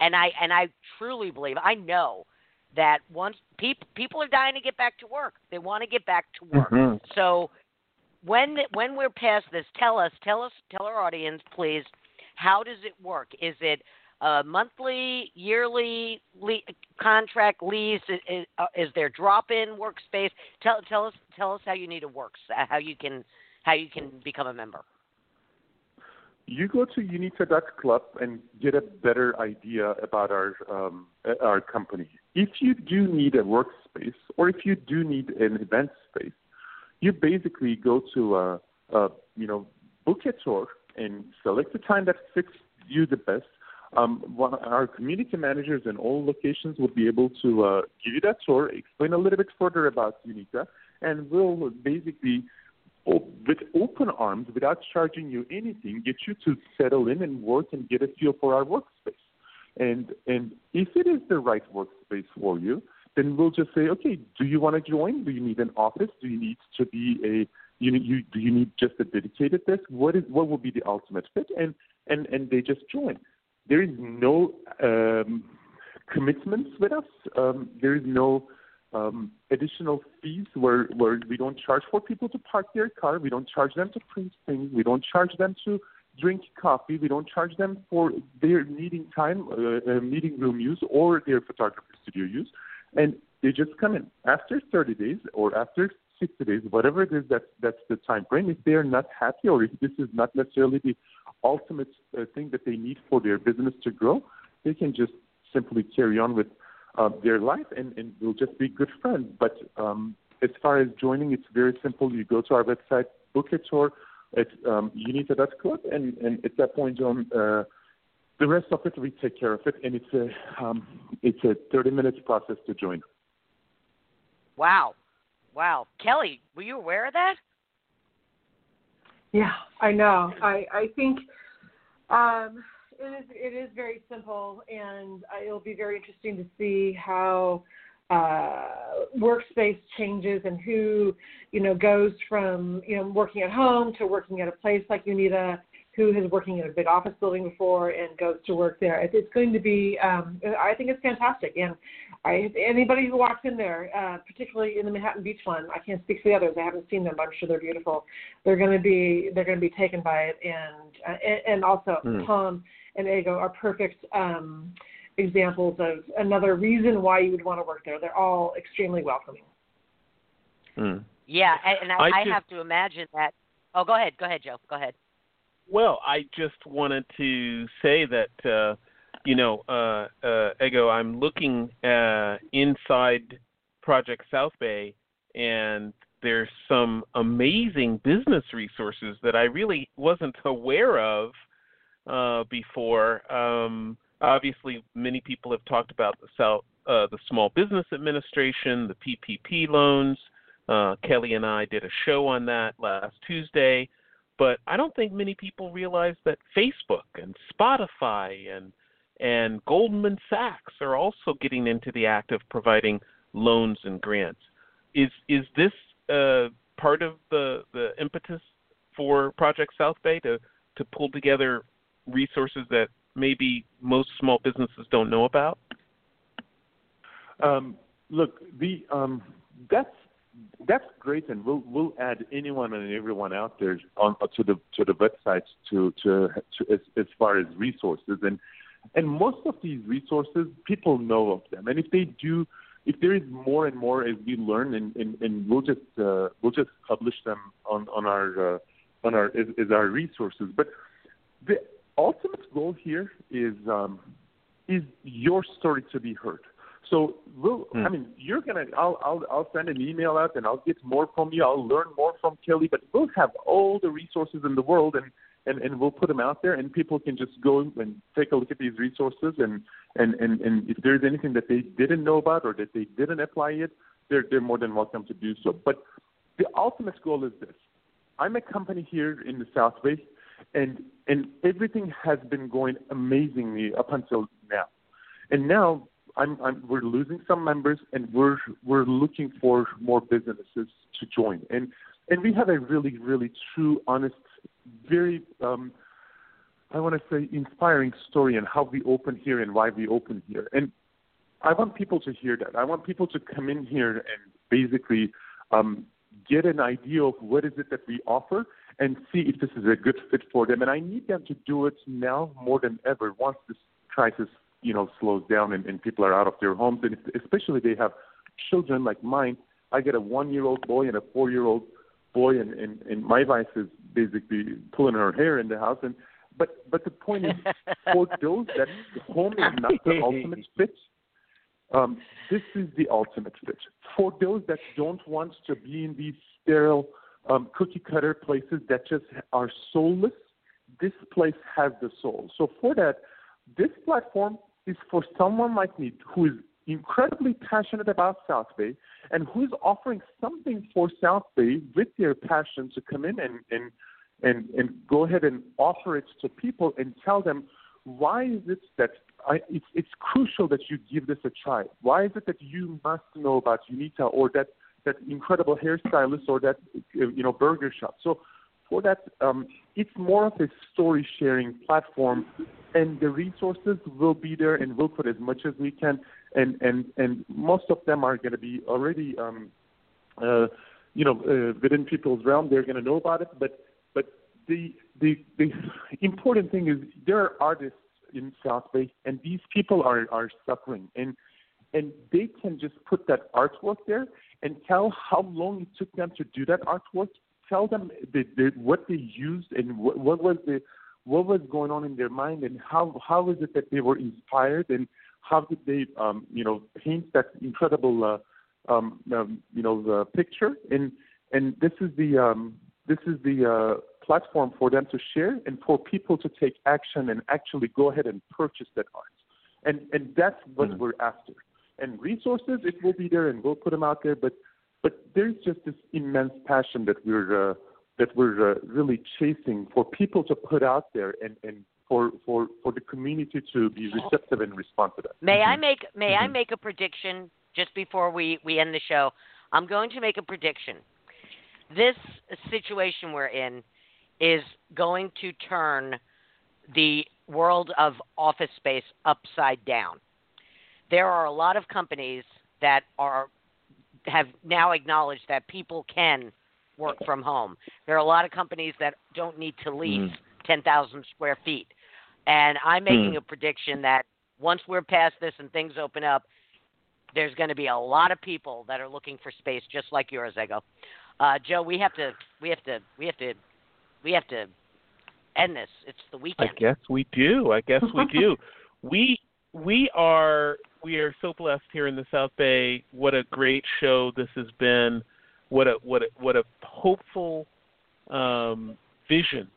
And I and I truly believe, I know that once people people are dying to get back to work. They want to get back to work. Mm-hmm. So when when we're past this, tell us, tell us, tell our audience, please, how does it work? Is it a monthly, yearly le- contract lease? Is, is, uh, is there drop-in workspace? Tell tell us tell us how you need it works. How you can how you can become a member you go to unita.club and get a better idea about our um, our company. If you do need a workspace or if you do need an event space, you basically go to uh, uh, you know book a tour and select the time that fits you the best. Um, our community managers in all locations will be able to uh, give you that tour, explain a little bit further about Unita, and we'll basically with open arms, without charging you anything, get you to settle in and work and get a feel for our workspace. And and if it is the right workspace for you, then we'll just say, okay, do you want to join? Do you need an office? Do you need to be a you, you do you need just a dedicated desk? What is what will be the ultimate fit? And and and they just join. There is no um, commitments with us. Um, there is no um, additional fees where, where we don't charge for people to park their car, we don't charge them to print things, we don't charge them to drink coffee, we don't charge them for their meeting time, uh, uh, meeting room use, or their photography studio use, and they just come in after 30 days or after 60 days, whatever it is that that's the time frame. If they are not happy or if this is not necessarily the ultimate uh, thing that they need for their business to grow, they can just simply carry on with uh, their life and, and we'll just be good friends. But um, as far as joining, it's very simple. You go to our website, book a tour at um, unita.club, and, and at that point, John, uh, the rest of it we take care of it, and it's a um, it's a 30 minutes process to join. Wow, wow, Kelly, were you aware of that? Yeah, I know. I I think um, it is it is very simple, and it'll be very interesting to see how uh, workspace changes and who you know goes from you know working at home to working at a place like Unita, who has working in a big office building before and goes to work there. It's going to be um, I think it's fantastic, and I, anybody who walks in there, uh, particularly in the Manhattan Beach one, I can't speak for the others. I haven't seen them, but I'm sure they're beautiful. They're going to be they're going to be taken by it, and uh, and, and also mm. Tom and Ego are perfect um, examples of another reason why you would want to work there. They're all extremely welcoming. Mm. Yeah, and, and I, I, I have to imagine that. Oh, go ahead, go ahead, Joe. Go ahead. Well, I just wanted to say that uh, you know, uh, uh, Ego, I'm looking uh, inside Project South Bay, and there's some amazing business resources that I really wasn't aware of uh, before. Um, obviously, many people have talked about the South, uh, the Small Business Administration, the PPP loans, Uh, Kelly and I did a show on that last Tuesday, but I don't think many people realize that Facebook and Spotify and and Goldman Sachs are also getting into the act of providing loans and grants. Is is this uh, part of the the impetus for Project South Bay to to pull together resources that maybe most small businesses don't know about? Um, look, the um, that's that's great, and we'll we'll add anyone and everyone out there on to the to the websites to to, to as, as far as resources and and most of these resources people know of them, and if they do. If there is more and more as we learn, and, and, and we'll just uh, we'll just publish them on on our uh, on our is, is our resources. But the ultimate goal here is um, is your story to be heard. So we'll, I Hmm. mean, you're gonna, I'll, I'll, I'll send an email out and I'll get more from you. I'll learn more from Kelly, but we'll have all the resources in the world and, and, and we'll put them out there and people can just go and take a look at these resources and, and, and, and if there's anything that they didn't know about or that they didn't apply yet, they're, they're more than welcome to do so. But the ultimate goal is this. I'm a company here in the South Bay and, and everything has been going amazingly up until now. And now I'm, I'm, we're losing some members, and we're we're looking for more businesses to join. And and we have a really, really true, honest, very um, I want to say inspiring story on how we open here and why we open here. And I want people to hear that. I want people to come in here and basically um, get an idea of what is it that we offer and see if this is a good fit for them. And I need them to do it now more than ever once this crisis, you know, slows down and, and people are out of their homes. And if, especially they have children like mine. I get a one-year-old boy and a four-year-old boy, and, and, and my wife is basically pulling her hair in the house. And but but the point is, for those that home is not the ultimate fit, um, this is the ultimate fit. For those that don't want to be in these sterile um, cookie cutter places that just are soulless, this place has the soul. So for that, this platform is for someone like me who is incredibly passionate about South Bay and who's offering something for South Bay with their passion to come in and, and and and go ahead and offer it to people and tell them why is it that I, it's it's crucial that you give this a try. Why is it that you must know about Unita or that that incredible hairstylist or that you know burger shop? So for that, um, it's more of a story sharing platform, and the resources will be there, and we'll put as much as we can, and and and most of them are going to be already. Um, uh, you know, uh, within people's realm, they're going to know about it. But but the the the important thing is there are artists in South Bay, and these people are are suffering, and and they can just put that artwork there and tell how long it took them to do that artwork. Tell them the, the, what they used and what, what was the what was going on in their mind and how how is it that they were inspired and how did they um, you know paint that incredible uh, um, um, you know the picture and and this is the um, this is the uh, platform for them to share and for people to take action and actually go ahead and purchase that art and and that's what Mhm. we're after and resources it will be there and we'll put them out there but but there's just this immense passion that we're uh, that we're uh, really chasing for people to put out there and and for for for the community to be receptive and respond to that May I make may I Mhm. make a prediction just before we we end the show? I'm going to make a prediction. This situation we're in is going to turn the world of office space upside down. There are a lot of companies that are have now acknowledged that people can work from home. There are a lot of companies that don't need to lease Mm. 10,000 square feet. And I'm making Mm. a prediction that once we're past this and things open up, there's going to be a lot of people that are looking for space just like yours, Ego. Uh, Joe, we have to, we have to, we have to, we have to end this. It's the weekend. I guess we do. I guess we do. we we are we are so blessed here in the South Bay. What a great show this has been. What a what a what a hopeful um, vision,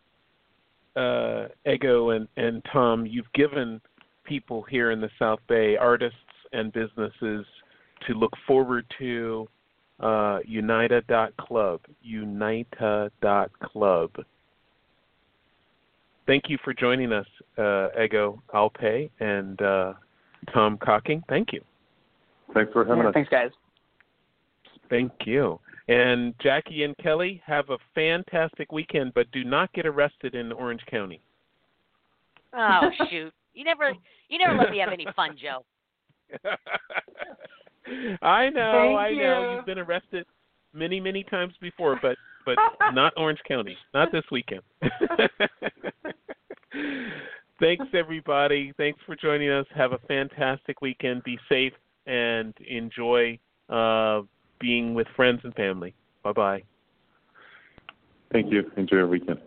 uh, Ego and and Tom, you've given people here in the South Bay, artists and businesses, to look forward to uh, unita.club. Unita.club. Thank you for joining us, uh, Ego Alpay and uh, Tom Cocking. Thank you. Thanks for having Yeah, us. thanks, guys. Thank you. And Jackie and Kelly, have a fantastic weekend, but do not get arrested in Orange County. Oh shoot! You never, you never let me have any fun, Joe. I know, Thank I know. You've been arrested many, many times before, but but not Orange County. Not this weekend. Thanks everybody. Thanks for joining us. Have a fantastic weekend. Be safe and enjoy uh, being with friends and family. Bye bye. Thank you. Enjoy your weekend.